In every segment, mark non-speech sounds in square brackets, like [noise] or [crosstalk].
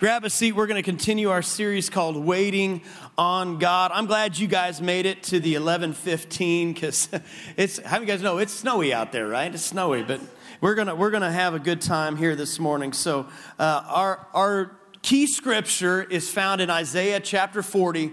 Grab a seat. We're going to continue our series called Waiting on God. I'm glad you guys made it to the 11:15 cuz [laughs] it's how you guys know it's snowy out there, right? It's snowy, but we're going to we're going to have a good time here this morning. So, uh, our our key scripture is found in Isaiah chapter 40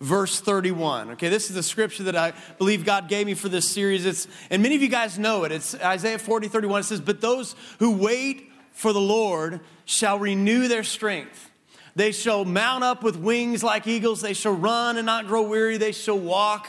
verse 31. Okay, this is the scripture that I believe God gave me for this series. It's and many of you guys know it. It's Isaiah 40 31 it says, "But those who wait for the Lord shall renew their strength. They shall mount up with wings like eagles. They shall run and not grow weary. They shall walk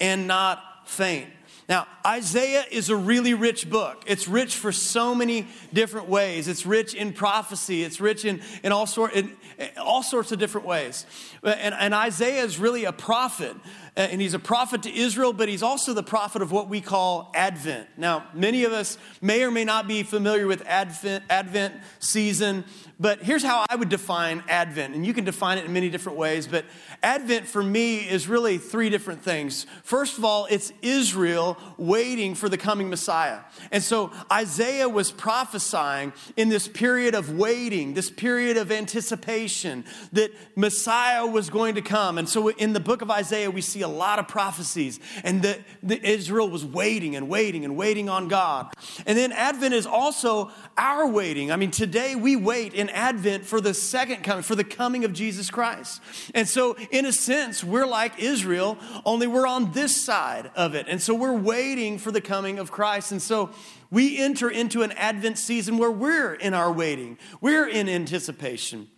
and not faint. Now, Isaiah is a really rich book. It's rich for so many different ways. It's rich in prophecy. It's rich in, in, all, sort, in, in all sorts of different ways. And, and Isaiah is really a prophet. Uh, and he's a prophet to Israel, but he's also the prophet of what we call Advent. Now, many of us may or may not be familiar with Advent, Advent season, but here's how I would define Advent. And you can define it in many different ways, but Advent for me is really three different things. First of all, it's Israel waiting for the coming Messiah. And so Isaiah was prophesying in this period of waiting, this period of anticipation that Messiah was going to come. And so in the book of Isaiah, we see a lot of prophecies, and that Israel was waiting and waiting and waiting on God. And then Advent is also our waiting. I mean, today we wait in Advent for the second coming, for the coming of Jesus Christ. And so, in a sense, we're like Israel, only we're on this side of it. And so, we're waiting for the coming of Christ. And so, we enter into an Advent season where we're in our waiting, we're in anticipation.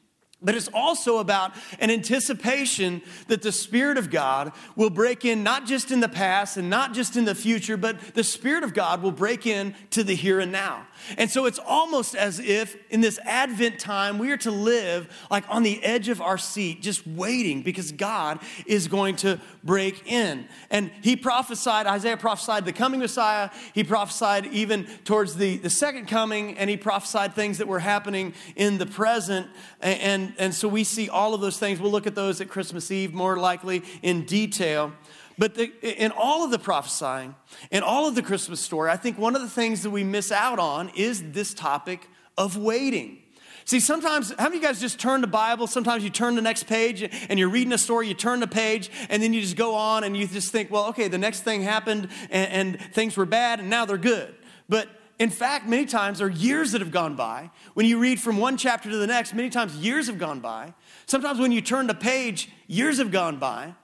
But it's also about an anticipation that the Spirit of God will break in, not just in the past and not just in the future, but the Spirit of God will break in to the here and now. And so it's almost as if in this Advent time, we are to live like on the edge of our seat, just waiting because God is going to break in. And he prophesied, Isaiah prophesied the coming Messiah. He prophesied even towards the, the second coming, and he prophesied things that were happening in the present. And, and, and so we see all of those things. We'll look at those at Christmas Eve more likely in detail. But the, in all of the prophesying, in all of the Christmas story, I think one of the things that we miss out on is this topic of waiting. See, sometimes, how many of you guys just turn the Bible? Sometimes you turn the next page and you're reading a story, you turn the page, and then you just go on and you just think, well, okay, the next thing happened and, and things were bad and now they're good. But in fact, many times there are years that have gone by. When you read from one chapter to the next, many times years have gone by. Sometimes when you turn the page, years have gone by.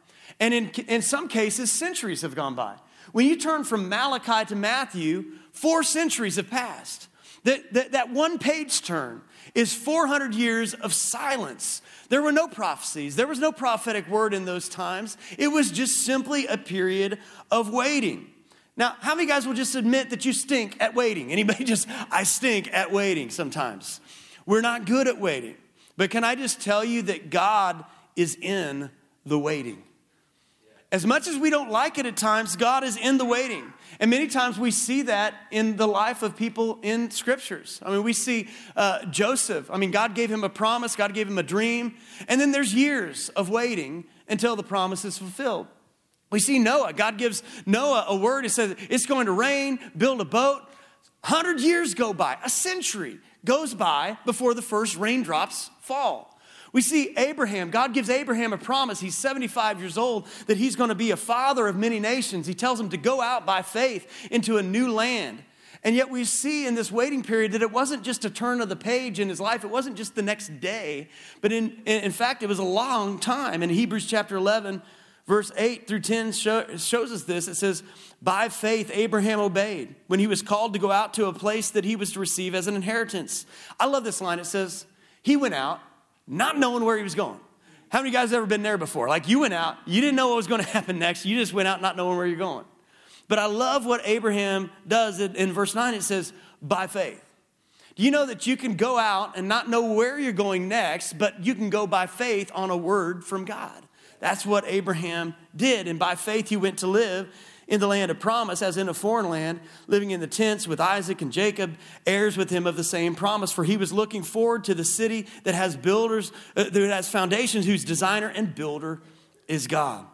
And in, in some cases, centuries have gone by. When you turn from Malachi to Matthew, four centuries have passed. That, that, that one page turn is 400 years of silence. There were no prophecies, there was no prophetic word in those times. It was just simply a period of waiting. Now, how many guys will just admit that you stink at waiting? Anybody [laughs] just, I stink at waiting sometimes. We're not good at waiting. But can I just tell you that God is in the waiting? As much as we don't like it at times, God is in the waiting. And many times we see that in the life of people in scriptures. I mean, we see uh, Joseph. I mean, God gave him a promise, God gave him a dream, and then there's years of waiting until the promise is fulfilled. We see Noah. God gives Noah a word. He says, It's going to rain, build a boat. 100 years go by, a century goes by before the first raindrops fall. We see Abraham, God gives Abraham a promise. He's 75 years old that he's going to be a father of many nations. He tells him to go out by faith into a new land. And yet we see in this waiting period that it wasn't just a turn of the page in his life, it wasn't just the next day, but in, in fact, it was a long time. In Hebrews chapter 11, verse 8 through 10 show, shows us this. It says, By faith, Abraham obeyed when he was called to go out to a place that he was to receive as an inheritance. I love this line. It says, He went out not knowing where he was going. How many guys ever been there before? Like you went out, you didn't know what was going [laughs] to happen next. You just went out not knowing where you're going. But I love what Abraham does in verse 9. It says, by faith. Do you know that you can go out and not know where you're going next, but you can go by faith on a word from God? That's what Abraham did. And by faith, he went to live in the land of promise, as in a foreign land, living in the tents with Isaac and Jacob, heirs with him of the same promise. For he was looking forward to the city that has builders, uh, that has foundations, whose designer and builder is God.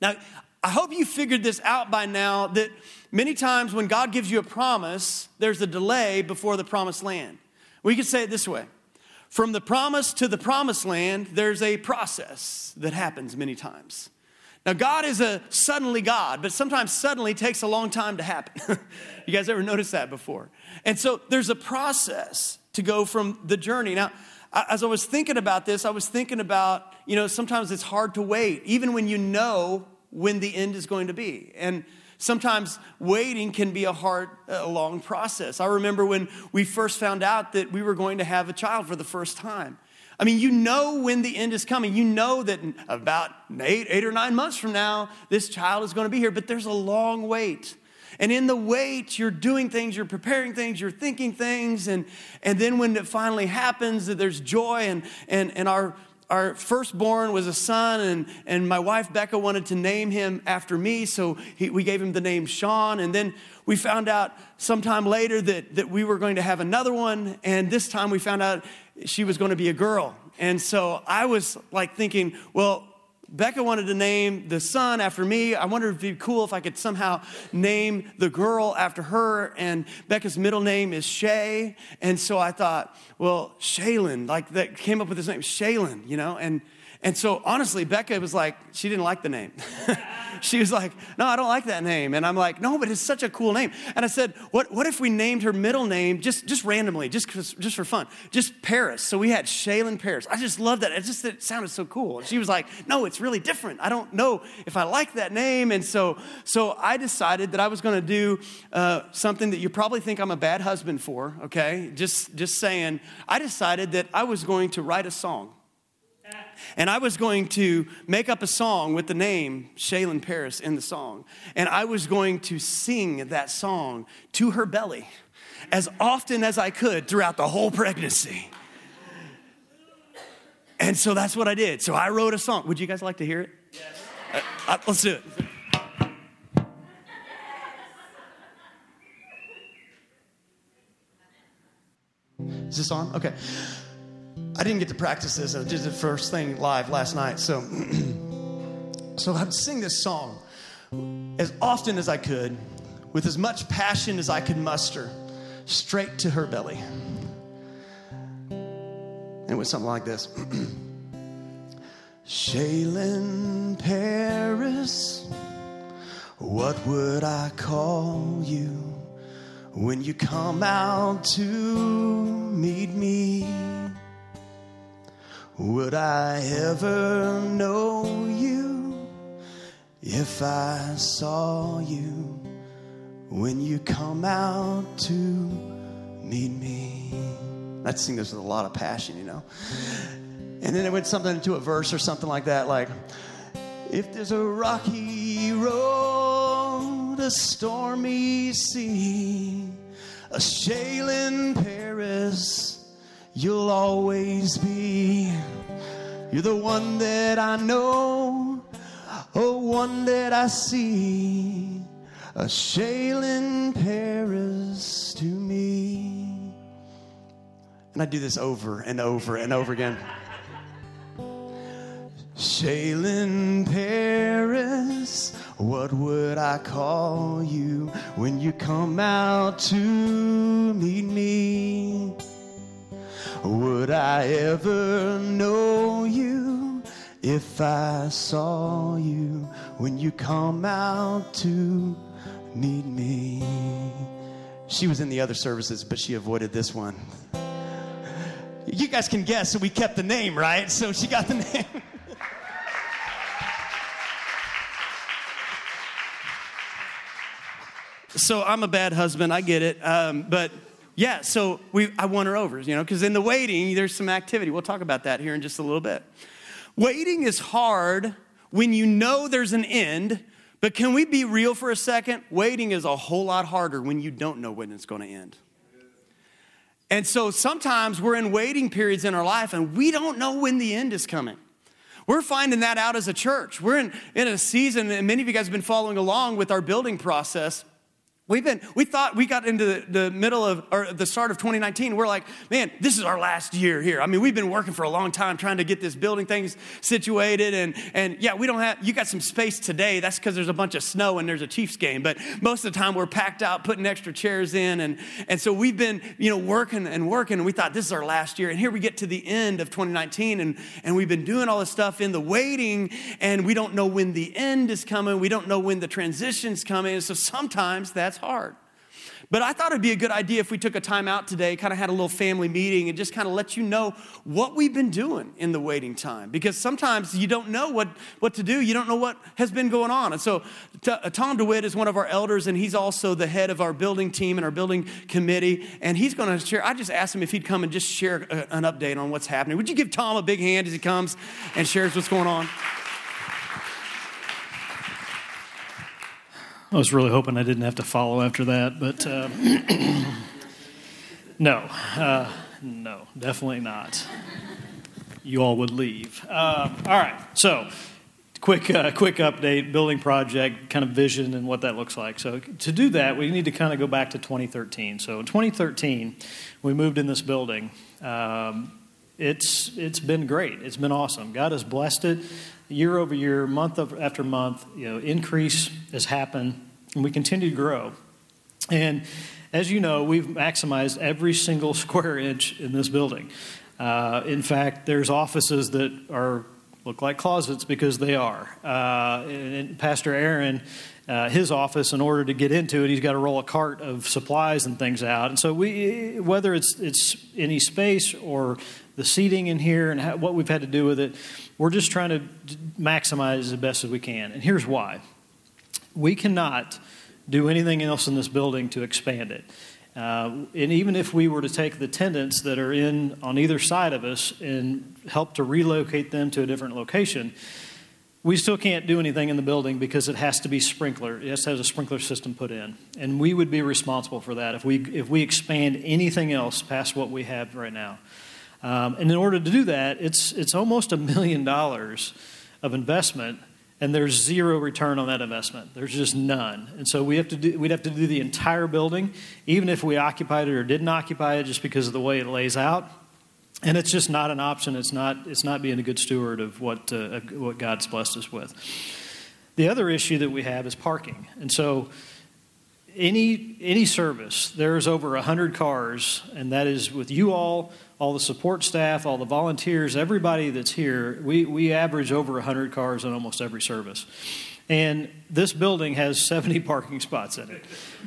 Now, I hope you figured this out by now that many times when God gives you a promise, there's a delay before the promised land. We could say it this way from the promise to the promised land, there's a process that happens many times. Now, God is a suddenly God, but sometimes suddenly takes a long time to happen. [laughs] you guys ever noticed that before? And so there's a process to go from the journey. Now, as I was thinking about this, I was thinking about, you know, sometimes it's hard to wait, even when you know when the end is going to be. And sometimes waiting can be a hard, a long process. I remember when we first found out that we were going to have a child for the first time. I mean, you know when the end is coming. You know that about eight, eight or nine months from now, this child is going to be here, but there's a long wait. And in the wait, you're doing things, you're preparing things, you're thinking things. And, and then when it finally happens, there's joy. And, and, and our, our firstborn was a son, and, and my wife Becca wanted to name him after me. So he, we gave him the name Sean. And then we found out sometime later that, that we were going to have another one. And this time we found out she was going to be a girl. And so I was like thinking, well, Becca wanted to name the son after me. I wondered if it'd be cool if I could somehow name the girl after her. And Becca's middle name is Shay. And so I thought, well, Shaylin, like that came up with this name, Shaylin, you know? And and so honestly, Becca was like, she didn't like the name. [laughs] she was like, no, I don't like that name. And I'm like, no, but it's such a cool name. And I said, what, what if we named her middle name just, just randomly, just, just for fun, just Paris. So we had Shaylin Paris. I just loved that. It just it sounded so cool. And she was like, no, it's really different. I don't know if I like that name. And so, so I decided that I was going to do uh, something that you probably think I'm a bad husband for, okay? Just, just saying. I decided that I was going to write a song. And I was going to make up a song with the name Shaylin Paris in the song. And I was going to sing that song to her belly as often as I could throughout the whole pregnancy. And so that's what I did. So I wrote a song. Would you guys like to hear it? Yes. Uh, uh, let's do it. Is this on? Okay. I didn't get to practice this. I did the first thing live last night. So, [clears throat] so I'd sing this song as often as I could, with as much passion as I could muster, straight to her belly. And it was something like this. [clears throat] Shaylin Paris, what would I call you when you come out to meet me? Would I ever know you if I saw you when you come out to meet me? I'd sing this with a lot of passion, you know. And then it went something into a verse or something like that, like, if there's a rocky road, a stormy sea, a Shaylin Paris, you'll always be. You're the one that I know, oh, one that I see, a Shaylin Paris to me. And I do this over and over and over again. Shaylin Paris, what would I call you when you come out to meet me? Would I ever know you if I saw you when you come out to meet me? She was in the other services, but she avoided this one. You guys can guess, so we kept the name, right? So she got the name. [laughs] so I'm a bad husband, I get it. Um, but yeah, so we, I won her over, you know, because in the waiting, there's some activity. We'll talk about that here in just a little bit. Waiting is hard when you know there's an end, but can we be real for a second? Waiting is a whole lot harder when you don't know when it's going to end. And so sometimes we're in waiting periods in our life and we don't know when the end is coming. We're finding that out as a church. We're in, in a season, and many of you guys have been following along with our building process We've been, we thought we got into the, the, middle of, or the start of 2019. We're like, man, this is our last year here. I mean, we've been working for a long time trying to get this building things situated. And, and yeah, we don't have, you got some space today. That's because there's a bunch of snow and there's a Chiefs game. But most of the time we're packed out, putting extra chairs in. And, and so we've been, you know, working and working. And we thought this is our last year. And here we get to the end of 2019. And, and we've been doing all this stuff in the waiting. And we don't know when the end is coming. We don't know when the transition's coming. And so sometimes that's hard. But I thought it'd be a good idea if we took a time out today, kind of had a little family meeting, and just kind of let you know what we've been doing in the waiting time. Because sometimes you don't know what, what to do, you don't know what has been going on. And so, t- uh, Tom DeWitt is one of our elders, and he's also the head of our building team and our building committee. And he's going to share, I just asked him if he'd come and just share a, an update on what's happening. Would you give Tom a big hand as he comes and shares what's going on? I was really hoping I didn't have to follow after that, but uh, [clears throat] no, uh, no, definitely not. You all would leave. Uh, all right, so quick, uh, quick update, building project, kind of vision, and what that looks like. So to do that, we need to kind of go back to 2013. So in 2013, we moved in this building. Um, it's it's been great. It's been awesome. God has blessed it year over year, month after month, you know, increase has happened, and we continue to grow. And as you know, we've maximized every single [laughs] square inch in this building. Uh, in fact, there's offices that are look like closets because they are. Uh, and Pastor Aaron, uh, his office, in order to get into it, he's got to roll a cart of supplies and things out. And so, we, whether it's it's any space or the seating in here and how, what we've had to do with it, we're just trying to maximize as best as we can. And here's why we cannot do anything else in this building to expand it. Uh, and even if we were to take the tenants that are in on either side of us and help to relocate them to a different location, we still can't do anything in the building because it has to be sprinkler. It has to have a sprinkler system put in, and we would be responsible for that if we if we expand anything else past what we have right now. Um, and in order to do that, it's, it's almost a million dollars of investment, and there's zero return on that investment. There's just none. And so we have to do, we'd have to do the entire building, even if we occupied it or didn't occupy it, just because of the way it lays out. And it's just not an option. It's not, it's not being a good steward of what, uh, what God's blessed us with. The other issue that we have is parking. And so any, any service, there's over 100 cars, and that is with you all all the support staff, all the volunteers, everybody that's here, we, we average over 100 cars on almost every service. And this building has 70 [laughs] parking spots in it.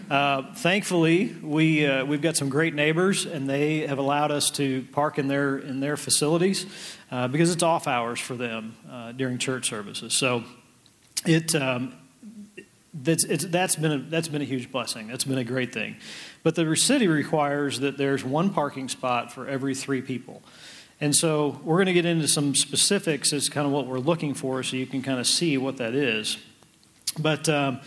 Uh, thankfully, we, uh, we've got some great neighbors, and they have allowed us to park in their, in their facilities uh, because it's off hours for them uh, during church services. So it, um, that's, that's, been a, that's been a huge blessing. That's been a great thing. But the city requires that there's one parking spot for every three people. And so we're going to get into some specifics as kind of what we're looking for so you can kind of see what that is. But um,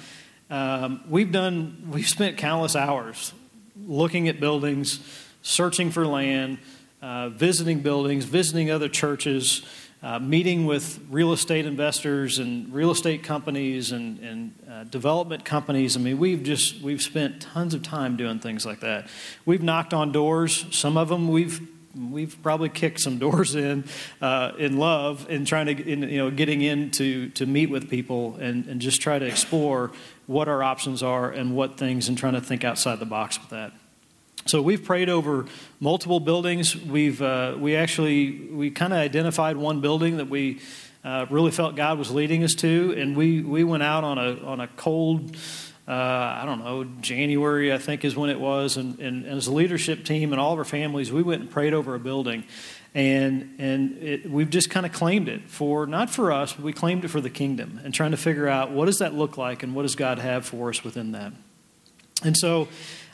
um, we've done, we've spent countless hours looking at buildings, searching for land, uh, visiting buildings, visiting other churches uh, meeting with real estate investors and real estate companies and, and uh, development companies. I mean, we've just we've spent tons of time doing things like that. We've knocked on doors. Some of them we've we've probably kicked some [laughs] doors in uh, in love and trying to in, you know getting in to to meet with people and, and just try to explore what our options are and what things and trying to think outside the box with that. So we've prayed over multiple buildings. We've uh, we actually we kind of identified one building that we uh, really felt God was leading us to, and we we went out on a on a cold. Uh, I don't know, January, I think is when it was. And, and, and, as a leadership team and all of our families, we went and prayed over a building. And, and it, we've just kind of claimed it for, not for us, but we claimed it for the kingdom and trying to figure out what does that look like and what does God have for us within that. And so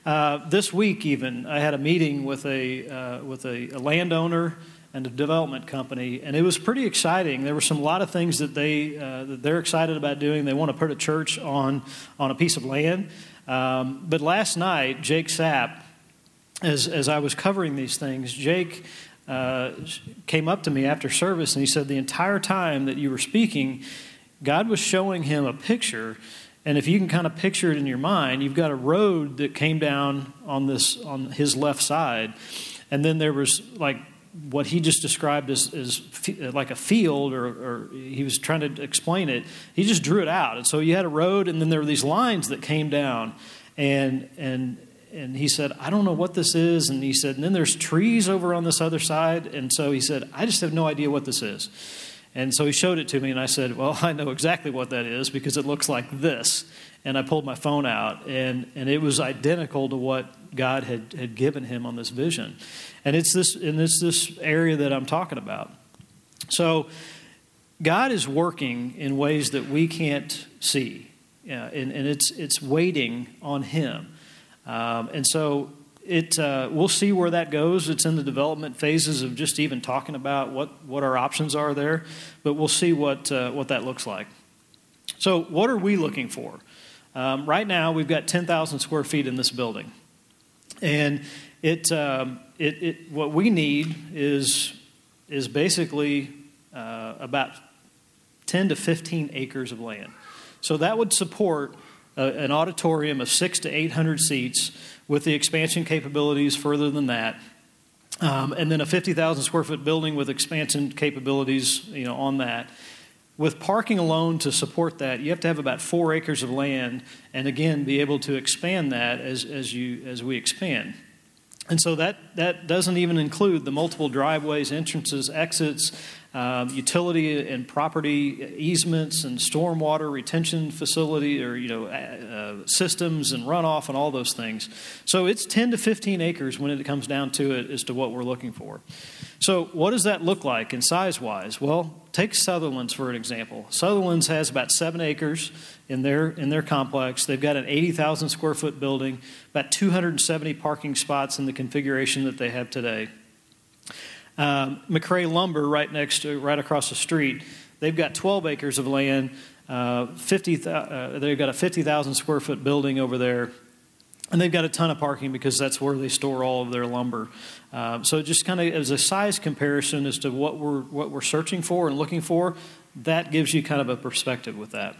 uh, this week, even, I had a meeting with a, uh, with a, a, landowner and a development company, and it was pretty exciting. There were some a lot of things that they uh, that they're excited about doing. They want to put a church on on a piece of land. Um, but last night, Jake Sapp, as as I was covering these things, Jake. Uh, came up to me after service and he said, The entire time that you were speaking, God was showing him a picture And if you can kind of picture it in your mind, you've got a road that came down on this on his left side, and then there was like what he just described as, as like a field, or, or, he was trying to explain it. He just drew it out, and so you had a road, and then there were these lines that came down, and and and he said, I don't know what this is, and he said, and then there's trees over on this other side, and so he said, I just have no idea what this is. And so he showed it to me, and I said, Well, [laughs] I know exactly what that is because it looks like this. And I pulled my phone out, and, and it was identical to what God had, had given him on this vision. And it's this, and it's this area that I'm talking about. So, God is working in ways that we can't see, yeah, and, and it's, it's waiting on Him. Um, and so, it, uh, we'll see where that goes. It's in the development phases of just even talking about what, what our options are there, but we'll see what, uh, what that looks like. So, what are we looking for? Um, right now, we've got 10,000 square feet in this building. And it, um, it, it, what we need is, is basically uh, about 10 to 15 acres of land. So that would support a, an auditorium of six to 800 seats with the expansion capabilities further than that. Um, and then a 50,000 square foot building with expansion capabilities you know, on that with parking alone to support that, you have to have about four acres of land, and again, be able to expand that as, as, you, as we expand. And so that, that doesn't even include the multiple driveways, entrances, exits, um, utility and property easements and stormwater retention facility or you know uh, systems and runoff and all those things. So it's 10 to 15 acres when it comes down to it as to what we're looking for. So what does that look like in size wise? Well, take Sutherland's for an example. Sutherland's has about seven acres in their in their complex. They've got an 80,000 square foot building, about 270 parking spots in the configuration that they have today. Um, McCray Lumber, right next to, right across the street, they've got 12 acres of land. Uh, 50, uh, they've got a 50,000 square foot building over there, and they've got a ton of parking because that's where they store all of their lumber. Um, so just kind of as a size comparison as to what we're what we're searching for and looking for, that gives you kind of a perspective with that.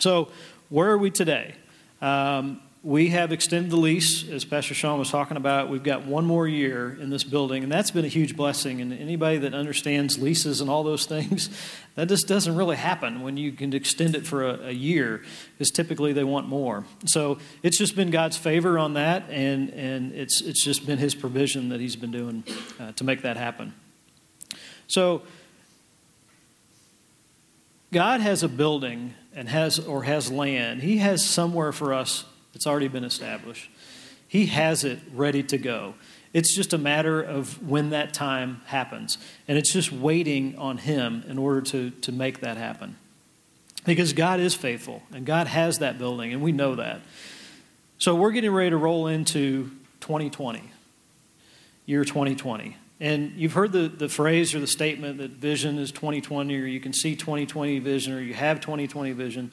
So where are we today? Um, we have extended the lease, as Pastor Sean was talking about. We've got one more year in this building, and that's been a huge blessing. And anybody that understands leases and all those [laughs] things, that just doesn't really happen when you can extend it for a, a year, because typically they want more. So it's just been God's favor on that, and, and it's, it's just been His provision that He's been doing uh, to make that happen. So God has a building and has or has land. He has somewhere for us it's already been established. He has it ready to go. It's just a matter of when that time happens. And it's just waiting on Him in order to, to make that happen. Because God is faithful and God has that building, and we know that. So we're getting ready to roll into 2020, year 2020. And you've heard the, the phrase or the statement that vision is 2020, or you can see 2020 vision, or you have 2020 vision.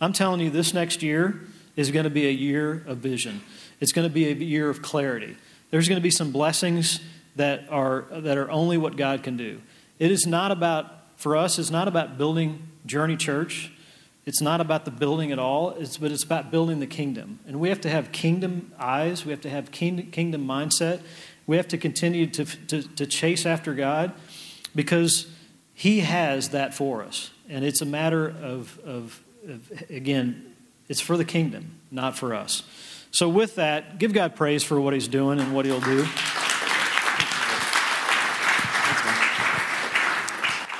I'm telling you, this next year, is going to be a year of vision. It's going to be a year of clarity. There's going to be some blessings that are, that are only what God can do. It is not about, for us, it's not about building Journey Church. It's not about the building at all, it's, but it's about building the kingdom. And we have to have kingdom eyes, we have to have kingdom, kingdom mindset. We have to continue to, to, to chase after God because He has that for us. And it's a matter of, of, of again, it's for the kingdom, not for us. So, with that, give God praise for what He's doing and what He'll do.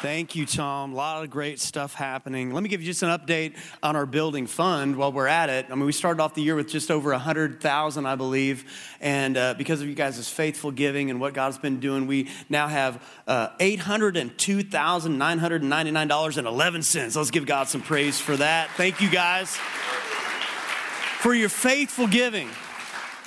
Thank you, Tom. A lot of great stuff happening. Let me give you just an update on our building fund while we're at it. I mean, we started off the year with just over 100,000, I believe. And uh, because of you guys' faithful giving and what God's been doing, we now have uh, $802,999.11. Let's give God some praise for that. Thank you guys for your faithful giving.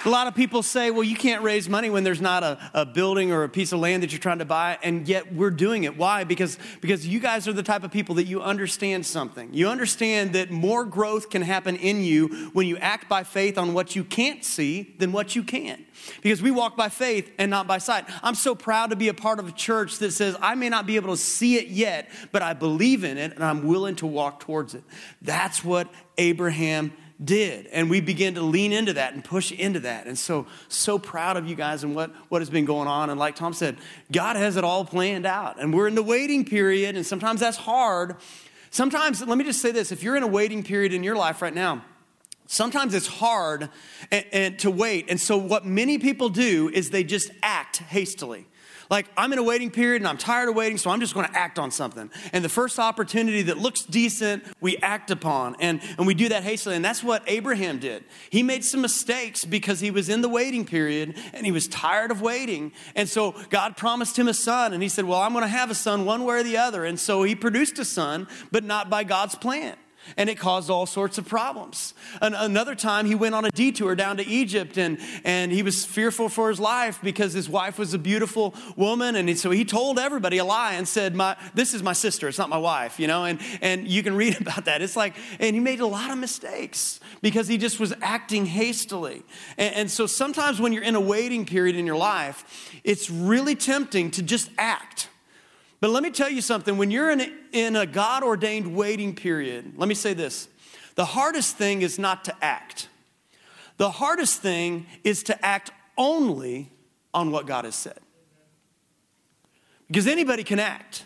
A lot of people say, well, you can't raise money when there's not a, a building or a piece of land that you're trying to buy, and yet we're doing it. Why? Because, because you guys are the type of people that you understand something. You understand that more growth can happen in you when you act by faith on what you can't see than what you can. Because we walk by faith and not by sight. I'm so proud to be a part of a church that says, I may not be able to see it yet, but I believe in it and I'm willing to walk towards it. That's what Abraham did. And we begin to lean into that and push into that. And so, so proud of you guys and what, what has been going on. And like Tom said, God has it all planned out. And we're in the waiting period, and sometimes that's hard. Sometimes, let me just say this if you're in a waiting period in your life right now, sometimes it's hard and, and to wait. And so, what many people do is they just act hastily. Like, I'm in a waiting period and I'm tired of waiting, so I'm just going to act on something. And the first opportunity that looks decent, we act upon. And, and we do that hastily. And that's what Abraham did. He made some mistakes because he was in the waiting period and he was tired of waiting. And so God promised him a son. And he said, Well, I'm going to have a son one way or the other. And so he produced a son, but not by God's plan and it caused all sorts of problems. An- another time, he went on a detour down to Egypt and, and he was fearful for his life because his wife was a beautiful woman. And so he told everybody a lie and said, my, This is my sister, it's not my wife, you know? And, and you can read [laughs] about that. It's like, and he made a lot of mistakes because he just was acting hastily. And, and so sometimes when you're in a waiting period in your life, it's really tempting to just act but let me tell you something when you're in a, in a God ordained waiting period, let me say this the hardest thing is not to act, the hardest thing is to act only on what God has said. Because anybody can act.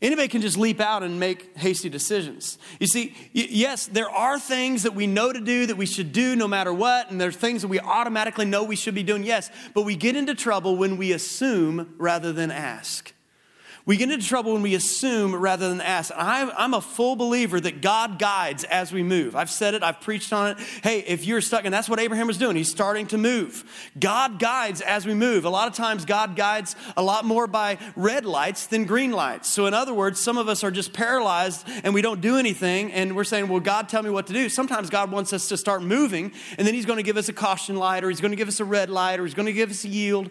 Anybody can just leap out and make hasty decisions. You see, yes, there are things that we know to do that we should do no matter what, and there's things that we automatically know we should be doing, yes, but we get into trouble when we assume rather than ask. We get into trouble when we assume rather than ask. I'm a full believer that God guides as we move. I've said it, I've preached on it. Hey, if you're stuck, and that's what Abraham was doing, he's starting to move. God guides as we move. A lot of times, God guides a lot more by red lights than green lights. So, in other words, some of us are just paralyzed and we don't do anything, and we're saying, Well, God, tell me what to do. Sometimes God wants us to start moving, and then He's going to give us a caution light, or He's going to give us a red light, or He's going to give us a yield.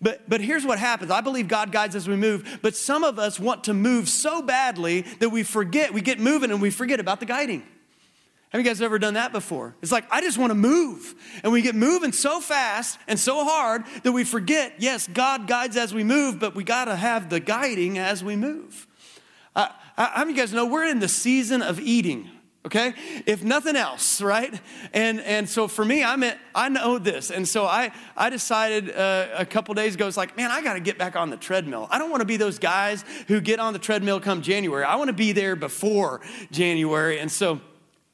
But, but here's what happens. I believe God guides as we move, but some of us want to move so badly that we forget, we get moving and we forget about the guiding. Have you guys ever done that before? It's like, I just want to move. And we get moving so fast and so hard that we forget, yes, God guides as we move, but we got to have the guiding as we move. Uh, how many you guys know we're in the season of eating? Okay? If nothing else right? And and so for me i'm at, i know this. And so i i decided uh, a couple days ago it's like man i got to get back on the treadmill. I don't want to be those guys who get on the treadmill come january. I want to be there before january. And so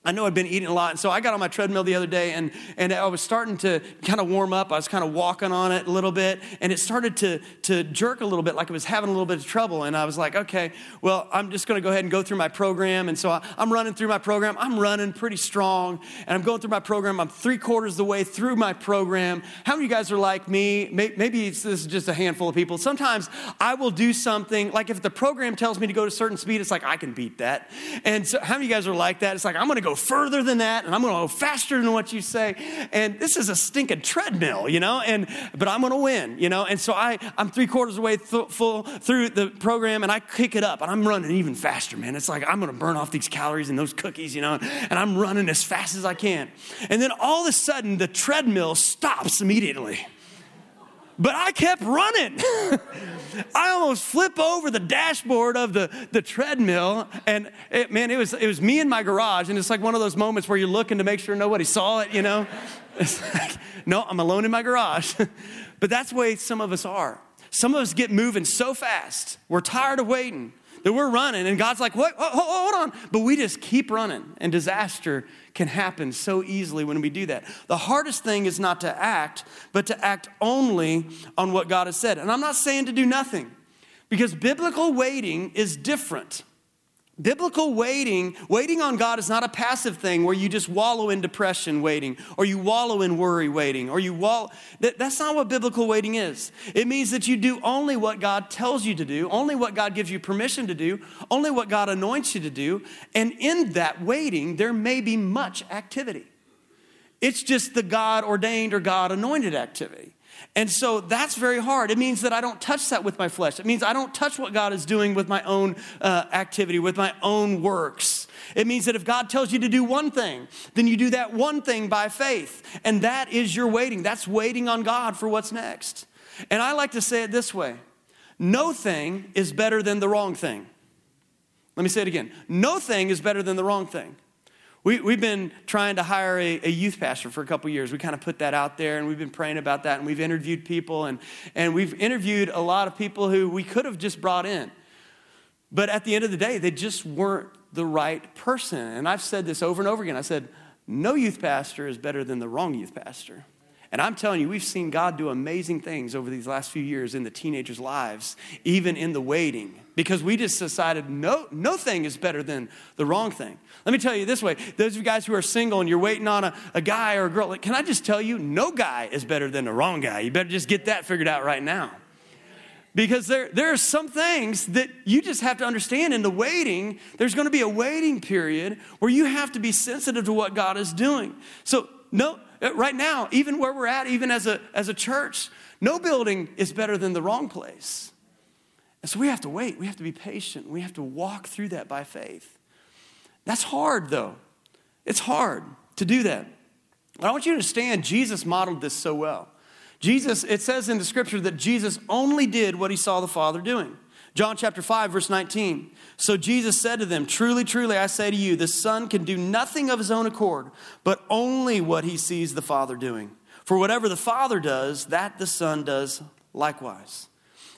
I know I'd been eating a lot, and so I got on my treadmill the other day, and, and I was starting to kind of warm up. I was kind of walking on it a little bit, and it started to, to jerk a little bit, like it was having a little bit of trouble. And I was like, okay, well, I'm just going to go ahead and go through my program. And so I, am running through my program. I'm running pretty strong, and I'm going through my program. I'm three quarters of the way through my program. How many of you guys are like me? Maybe this is just a handful of people. Sometimes I will do something, like if the program tells me to go to a certain speed, it's like, I can beat that. And so, how many of you guys are like that? It's like, I'm going to go further than that and I'm going to go faster than what you say. And this is a stinking treadmill, you know, and, but I'm going to win, you know. And so I, I'm three quarters of the way th- full through the program and I kick it up and I'm running even faster, man. It's like I'm going to burn off these calories and those cookies, you know, and I'm running as fast as I can. And then all of a sudden the treadmill stops immediately. But I kept running. [laughs] I almost flip over the dashboard of the, the treadmill. And it, man, it was, it was me in my garage. And it's like one of those moments where you're looking to make sure nobody saw it, you know? [laughs] It's like, no, I'm alone in my garage. [laughs] but that's the way some of us are. Some of us get moving so fast, we're tired of waiting that we're running, and God's like, what? Hold on. But we just keep running, and disaster can happen so easily when we do that. The hardest thing is not to act, but to act only on what God has said. And I'm not saying to do nothing, because biblical waiting is different. Biblical waiting, waiting on God is not a passive thing where you just wallow in depression waiting, or you wallow in worry waiting, or you wallow. That, that's not what biblical waiting is. It means that you do only what God tells you to do, only what God gives you permission to do, only what God anoints you to do. And in that waiting, there may be much activity. It's just the God ordained or God anointed activity. And so that's very hard. It means that I don't touch that with my flesh. It means I don't touch what God is doing with my own uh, activity, with my own works. It means that if God tells you to do one thing, then you do that one thing by faith. And that is your waiting. That's waiting on God for what's next. And I like to say it this way no thing is better than the wrong thing. Let me say it again. No thing is better than the wrong thing. We, we've been trying to hire a, a youth pastor for a couple years. We kind of put that out there and we've been praying about that and we've interviewed people and, and we've interviewed a lot of people who we could have just brought in. But at the end of the day, they just weren't the right person. And I've said this over and over again. I said, no youth pastor is better than the wrong youth pastor. And I'm telling you, we've seen God do amazing things over these last few years in the teenagers' lives, even in the waiting, because we just decided no, no thing is better than the wrong thing. Let me tell you this way those of you guys who are single and you're waiting on a, a guy or a girl, like, can I just tell you, no guy is better than the wrong guy. You better just get that figured out right now. Because there, there are some things that you just have to understand in the waiting. There's going to be a waiting period where you have to be sensitive to what God is doing. So, no, Uh, right now, even where we're at, even as a, as a church, no building is better than the wrong place. And so we have to wait. We have to be patient. We have to walk through that by faith. That's hard, though. It's hard to do that. But I want you to understand Jesus modeled this so well. Jesus, it says in the scripture that Jesus only did what he saw the Father doing. John chapter 5, verse 19. So Jesus said to them, Truly, truly, I say to you, the Son can do nothing of his own accord, but only what he sees the Father doing. For whatever the Father does, that the Son does likewise.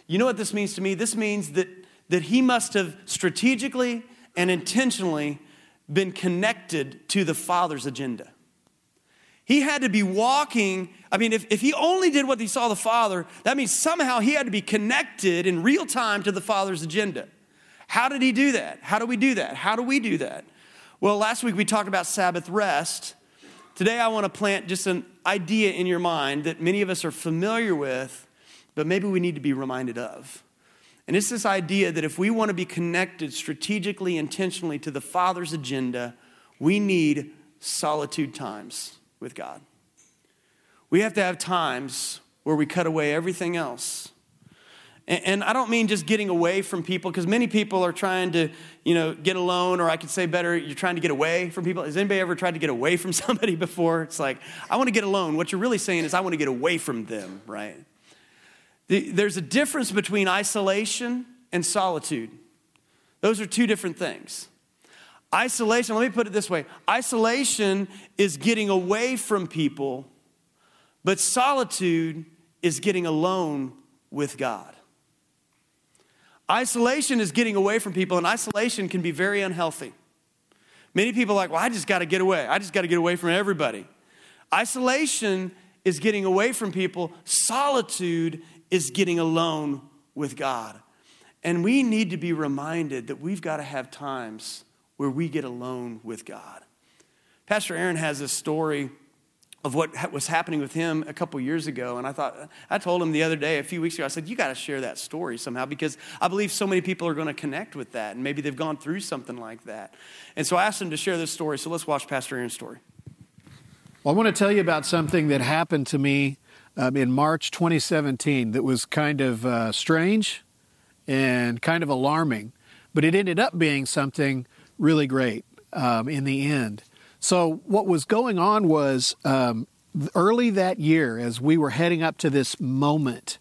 You know what this means to me? This means that, that he must have strategically and intentionally been connected to the Father's agenda. He had to be walking. I mean, if, if he only did what he saw the Father, that means somehow he had to be connected in real time to the Father's agenda. How did he do that? How do we do that? How do we do that? Well, last week we talked about Sabbath rest. Today I want to plant just an idea in your mind that many of us are familiar with, but maybe we need to be reminded of. And it's this idea that if we want to be connected strategically, intentionally to the Father's agenda, we need solitude times with God. We have to have times where we cut away everything else. And, and I don't mean just getting away from people, because many people are trying to, you know, get alone, or I could say better, you're trying to get away from people. Has anybody ever tried to get away from [laughs] somebody before? It's like, I want to get alone. What you're really saying is, I want to get away from them, right? The, there's a difference between isolation and solitude. Those are two different things. Isolation, let me put it this way isolation is getting away from people, but solitude is getting alone with God. Isolation is getting away from people, and isolation can be very unhealthy. Many people are like, well, I just got to get away. I just got to get away from everybody. Isolation is getting away from people, solitude is getting alone with God. And we need to be reminded that we've got to have times where we get alone with God. Pastor Aaron has a story of what was happening with him a couple years ago. And I thought, I told him the other day, a few weeks ago, I said, You got to share that story somehow because I believe so many people are going to connect with that. And maybe they've gone through something like that. And so I asked him to share this story. So let's watch Pastor Aaron's story. Well, I want to tell you about something that happened to me um, in March 2017 that was kind of uh, strange and kind of alarming, but it ended up being something really great um, in the end. So, what was going on was um, early that year, as we were heading up to this moment,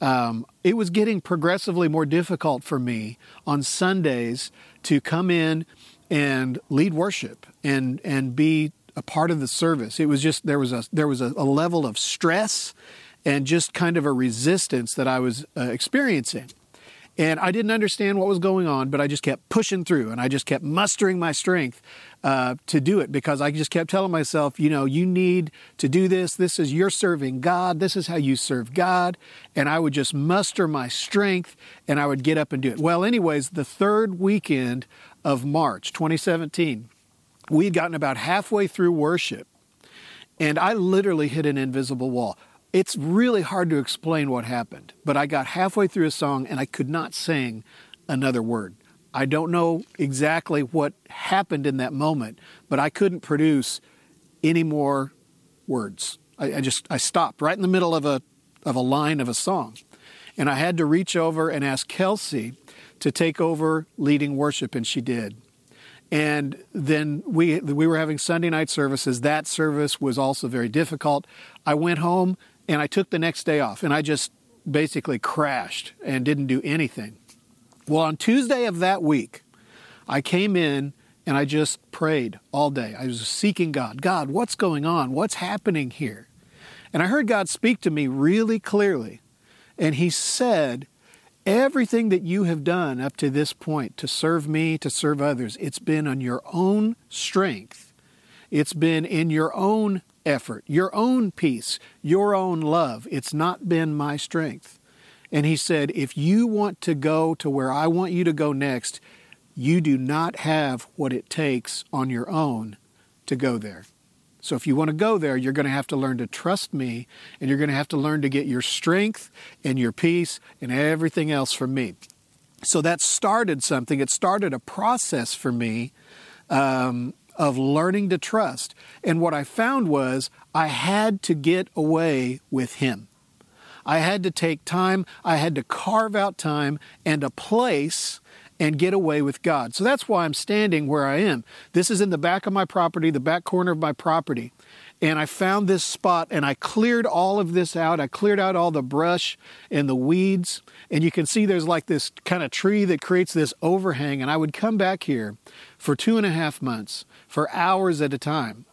um, it was getting progressively more difficult for me on Sundays to come in and lead worship and and be a part of the service. It was just there was a there was a, a level of stress and just kind of a resistance that I was uh, experiencing. And I didn't understand what was going on, but I just kept pushing through and I just kept mustering my strength uh, to do it because I just kept telling myself, you know, you need to do this. This is you're serving God. This is how you serve God. And I would just muster my strength and I would get up and do it. Well, anyways, the third weekend of March 2017, we had gotten about halfway through worship and I literally hit an invisible wall. It's really hard to explain what happened, but I got halfway through a song and I could not sing another word. I don't know exactly what happened in that moment, but I couldn't produce any more words. I, I just I stopped right in the middle of a of a line of a song, and I had to reach over and ask Kelsey to take over leading worship, and she did. And then we we were having Sunday night services. That service was also very difficult. I went home and I took the next day off, and I just basically crashed and didn't do anything. Well, on Tuesday of that week, I came in and I just prayed all day. I was seeking God. God, what's going on? What's happening here? And I heard God speak to me really clearly. And He said, Everything that you have done up to this point to serve me, to serve others, it's been on your own strength. It's been in your own effort, your own peace, your own love. It's not been my strength. And he said, if you want to go to where I want you to go next, you do not have what it takes on your own to go there. So if you want to go there, you're going to have to learn to trust me and you're going to have to learn to get your strength and your peace and everything else from me. So that started something. It started a process for me um, of learning to trust. And what I found was I had to get away with Him. I had to take time, I had to carve out time and a place and get away with God. So that's why I'm standing where I am. This is in the back of my property, the back corner of my property. And I found this spot and I cleared all of this out. I cleared out all the brush and the weeds. And you can see there's like this kind of tree that creates this overhang. And I would come back here for two and a half months, for hours at a time.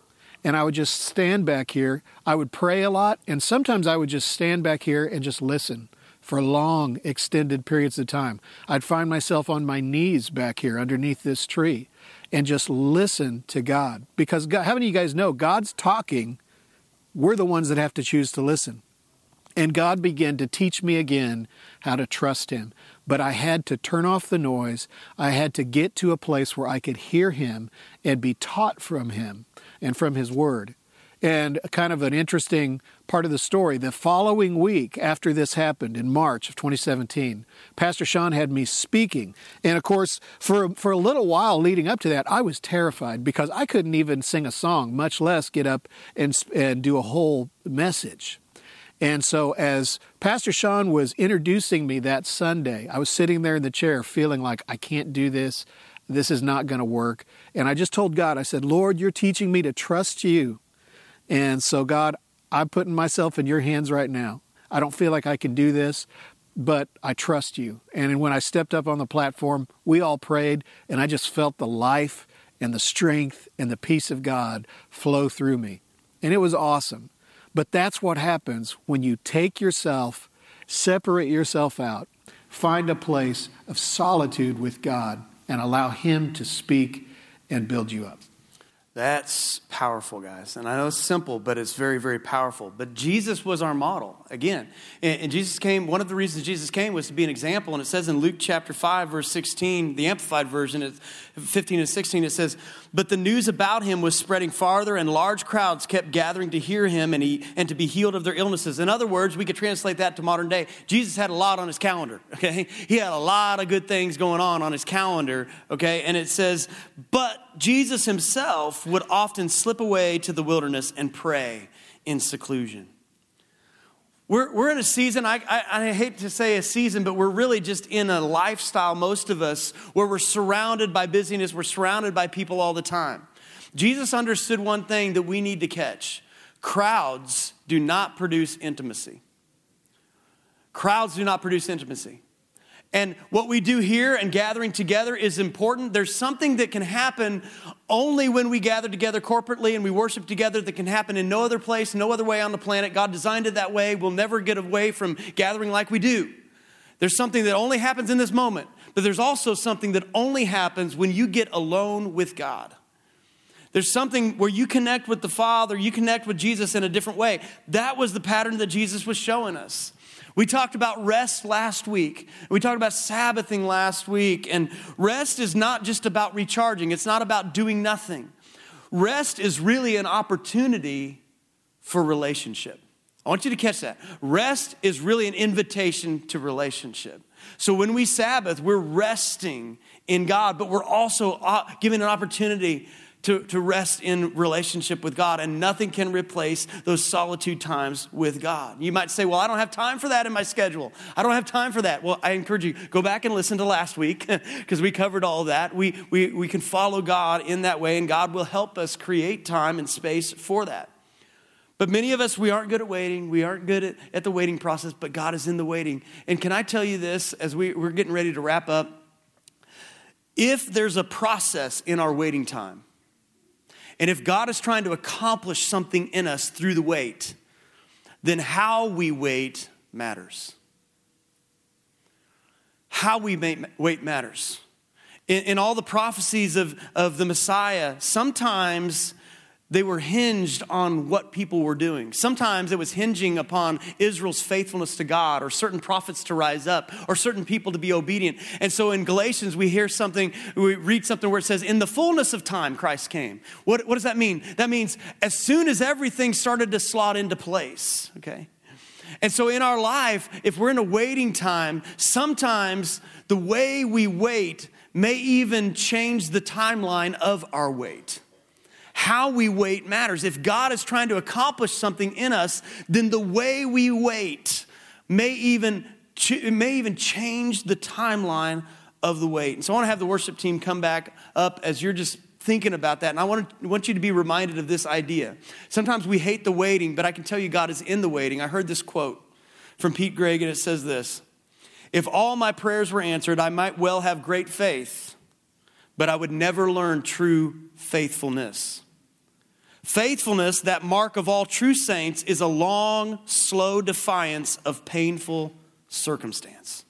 And I would just stand back here. I would pray a lot. And sometimes I would just stand back here and just listen for long, extended periods of time. I'd find myself on my knees back here underneath this tree and just listen to God. Because God, how many of you guys know God's talking? We're the ones that have to choose to listen. And God began to teach me again how to trust Him. But I had to turn off the noise. I had to get to a place where I could hear Him and be taught from Him and from His Word. And kind of an interesting part of the story the following week after this happened in March of 2017, Pastor Sean had me speaking. And of course, for, for a little while leading up to that, I was terrified because I couldn't even sing a song, much less get up and, and do a whole message. And so, as Pastor Sean was introducing me that Sunday, I was sitting there in the chair feeling like I can't do this. This is not going to work. And I just told God, I said, Lord, you're teaching me to trust you and so, God, I'm putting myself in your hands right now. I don't feel like I can do this, but I trust you. And when I stepped up on the platform, we all prayed, and I just felt the life and the strength and the peace of God flow through me. And it was awesome. But that's what happens when you take yourself, separate yourself out, find a place of solitude with God, and allow Him to speak and build you up. That's powerful, guys. And I know it's simple, but it's very, very powerful. But Jesus was our model, again. And, Jesus came, one of the reasons Jesus came was to be an example. And it says in Luke chapter 5, verse 16, the Amplified Version, 15 and 16, it says, But the news about him was spreading farther, and large crowds kept gathering to hear him and, he, and to be healed of their illnesses. In other words, we could translate that to modern day. Jesus had a lot on his calendar, [laughs] okay? He had a lot of good things going on on his calendar, okay? And it says, But Jesus himself would often slip away to the wilderness and pray in seclusion. We're, we're in a season, I, I, I, hate to say a season, but we're really just in a lifestyle, most of us, where we're surrounded by busyness, we're surrounded by people all the time. Jesus understood one thing that we need to catch crowds do not produce intimacy. Crowds do not produce intimacy. And what we do here and gathering together is important. There's something that can happen only when we gather together corporately and we worship together that can happen in no other place, no other way on the planet. God designed it that way. We'll never get away from gathering like we do. There's something that only happens in this moment, but there's also something that only happens when you get alone with God. There's something where you connect with the Father, you connect with Jesus in a different way. That was the pattern that Jesus was showing us. We talked about rest last week. We talked about Sabbathing last week. And rest is not just about recharging, it's not about doing nothing. Rest is really an opportunity for relationship. I want you to catch that. Rest is really an invitation to relationship. So when we Sabbath, we're resting in God, but we're also uh, given an opportunity to, to rest in relationship with God, and nothing can replace those solitude times with God. You might say, Well, I don't have time for that in my schedule. I don't have time for that. Well, I encourage you, go back and listen to last week [laughs] because we covered all that. We, we, we can follow God in that way, and God will help us create time and space for that. But many of us, we aren't good at waiting. We aren't good at, at the waiting process, but God is in the waiting. And can I tell you this as we, we're getting ready to wrap up? If there's a process in our waiting time, and if God is trying to accomplish something in us through the wait, then how we wait matters. How we wait matters. In, in all the prophecies of, of the Messiah, sometimes they were hinged on what people were doing. Sometimes it was hinging upon Israel's faithfulness to God, or certain prophets to rise up, or certain people to be obedient. And so in Galatians, we hear something, we read something where it says, In the fullness of time, Christ came. What, what does that mean? That means as soon as everything started to slot into place, okay? And so in our life, if we're in a waiting time, sometimes the way we wait may even change the timeline of our wait how we wait matters. If God is trying to accomplish something in us, then the way we wait may even, may even change the timeline of the wait. And so I want to have the worship team come back up as you're just thinking about that. And I want, to, want you to be reminded of this idea. Sometimes we hate the waiting, but I can tell you God is in the waiting. I heard this quote from Pete Greig, and it says this If all my prayers were answered, I might well have great faith, but I would never learn true faithfulness. Faithfulness, that mark of all true saints, is a long, slow defiance of painful circumstance.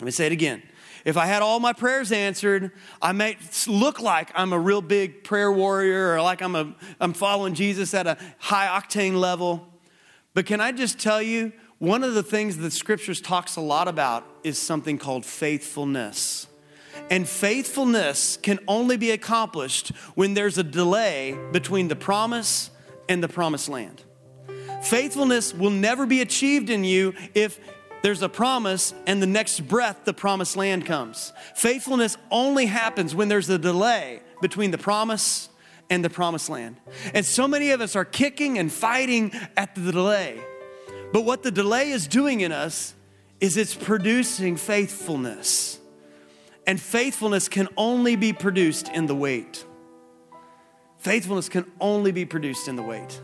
Let me say it again. If I had all my prayers answered, I might look like I'm a real big prayer warrior or like I'm, a, I'm following Jesus at a high octane level. But can I just tell you, one of the things that scriptures talks a lot about is something called faithfulness. And faithfulness can only be accomplished when there's a delay between the promise and the promised land. Faithfulness will never be achieved in you if there's a promise and the next breath the promised land comes. Faithfulness only happens when there's a delay between the promise and the promised land. And so many of us are kicking and fighting at the delay. But what the delay is doing in us is it's producing faithfulness. And faithfulness can only be produced in the wait. Faithfulness can only be produced in the wait.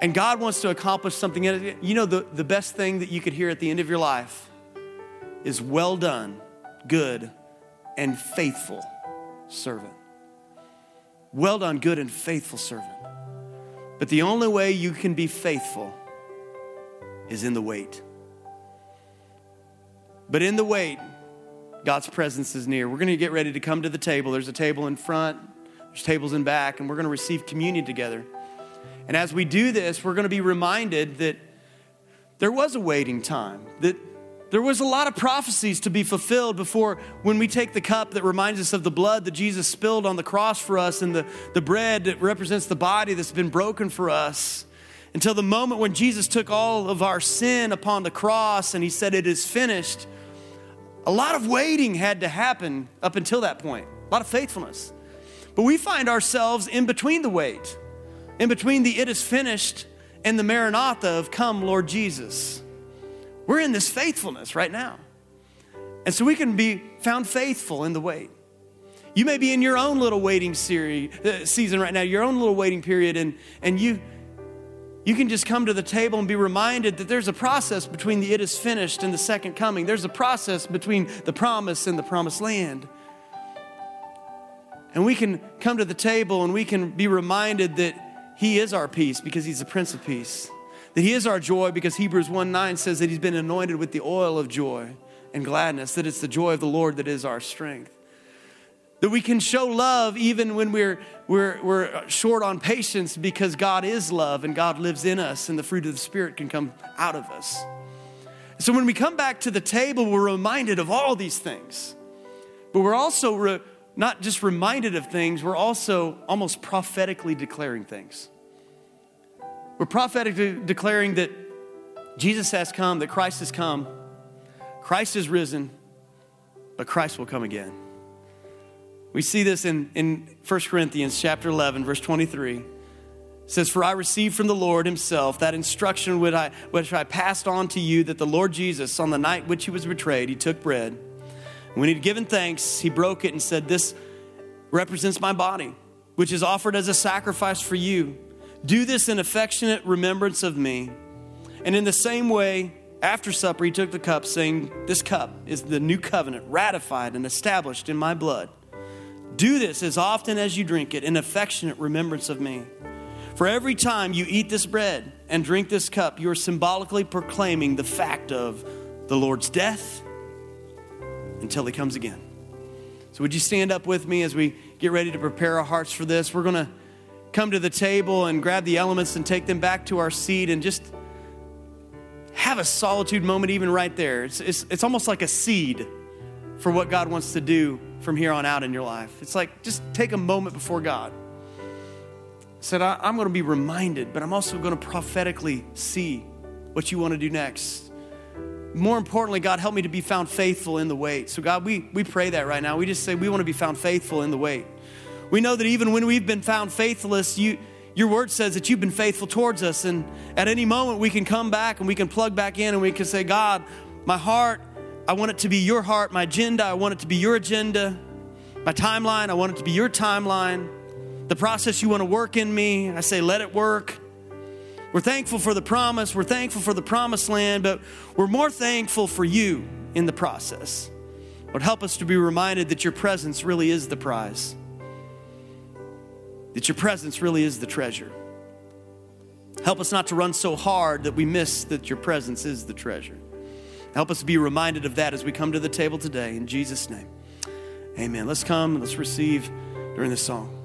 And God wants to accomplish something. You know, the, the best thing that you could hear at the end of your life is well done, good, and faithful servant. Well done, good, and faithful servant. But the only way you can be faithful is in the wait. But in the wait, God's presence is near. We're going to get ready to come to the table. There's a table in front, there's tables in back, and we're going to receive communion together. And as we do this, we're going to be reminded that there was a waiting time, that there was a lot of prophecies to be fulfilled before when we take the cup that reminds us of the blood that Jesus spilled on the cross for us and the, the bread that represents the body that's been broken for us. Until the moment when Jesus took all of our sin upon the cross and he said, It is finished a lot of waiting had to happen up until that point, a lot of faithfulness. But we find ourselves in between the wait, in between the it is finished and the Maranatha of come, Lord Jesus. We're in this faithfulness right now. And so we can be found faithful in the wait. You may be in your own little waiting series, uh, season right now, your own little waiting period, and, and you you can just come to the table and be reminded that there's a process between the it is finished and the second coming. There's a process between the promise and the promised land. And we can come to the table and we can be reminded that He is our peace because He's the Prince of Peace. That He is our joy because Hebrews 1 9 says that He's been anointed with the oil of joy and gladness, that it's the joy of the Lord that is our strength. That we can show love even when we're, we're, we're short on patience because God is love and God lives in us and the fruit of the Spirit can come out of us. So when we come back to the table, we're reminded of all these things. But we're also re- not just reminded of things, we're also almost prophetically declaring things. We're prophetically declaring that Jesus has come, that Christ has come, Christ is risen, but Christ will come again. We see this in, in 1 Corinthians chapter 11, verse 23. It says, For I received from the Lord himself that instruction which I, which I passed on to you that the Lord Jesus, on the night which he was betrayed, he took bread. When he'd given thanks, he broke it and said, This represents my body, which is offered as a sacrifice for you. Do this in affectionate remembrance of me. And in the same way, after supper, he took the cup, saying, This cup is the new covenant, ratified and established in my blood. Do this as often as you drink it in affectionate remembrance of me. For every time you eat this bread and drink this cup, you are symbolically proclaiming the fact of the Lord's death until he comes again. So, would you stand up with me as we get ready to prepare our hearts for this? We're going to come to the table and grab the elements and take them back to our seat and just have a solitude moment, even right there. It's, it's, it's almost like a seed for what God wants to do from here on out in your life. It's like just take a moment before God. Said, I'm going to be reminded, but I'm also going to prophetically see what you want to do next. More importantly, God, help me to be found faithful in the wait. So, God, we, we pray that right now. We just say we want to be found faithful in the wait. We know that even when we've been found faithless, you, your word says that you've been faithful towards us. And at any moment, we can come back and we can plug back in and we can say, God, my heart, I want it to be your heart. My agenda, I want it to be your agenda. My timeline, I want it to be your timeline. The process you want to work in me, I say, let it work. We're thankful for the promise. We're thankful for the promised land, but we're more thankful for you in the process. Lord, help us to be reminded that your presence really is the prize that your presence really is the treasure. Help us not to run so hard that we miss that your presence is the treasure. Help us be reminded of that as we come to the table today. In Jesus' name, amen. Let's come, let's receive during the song.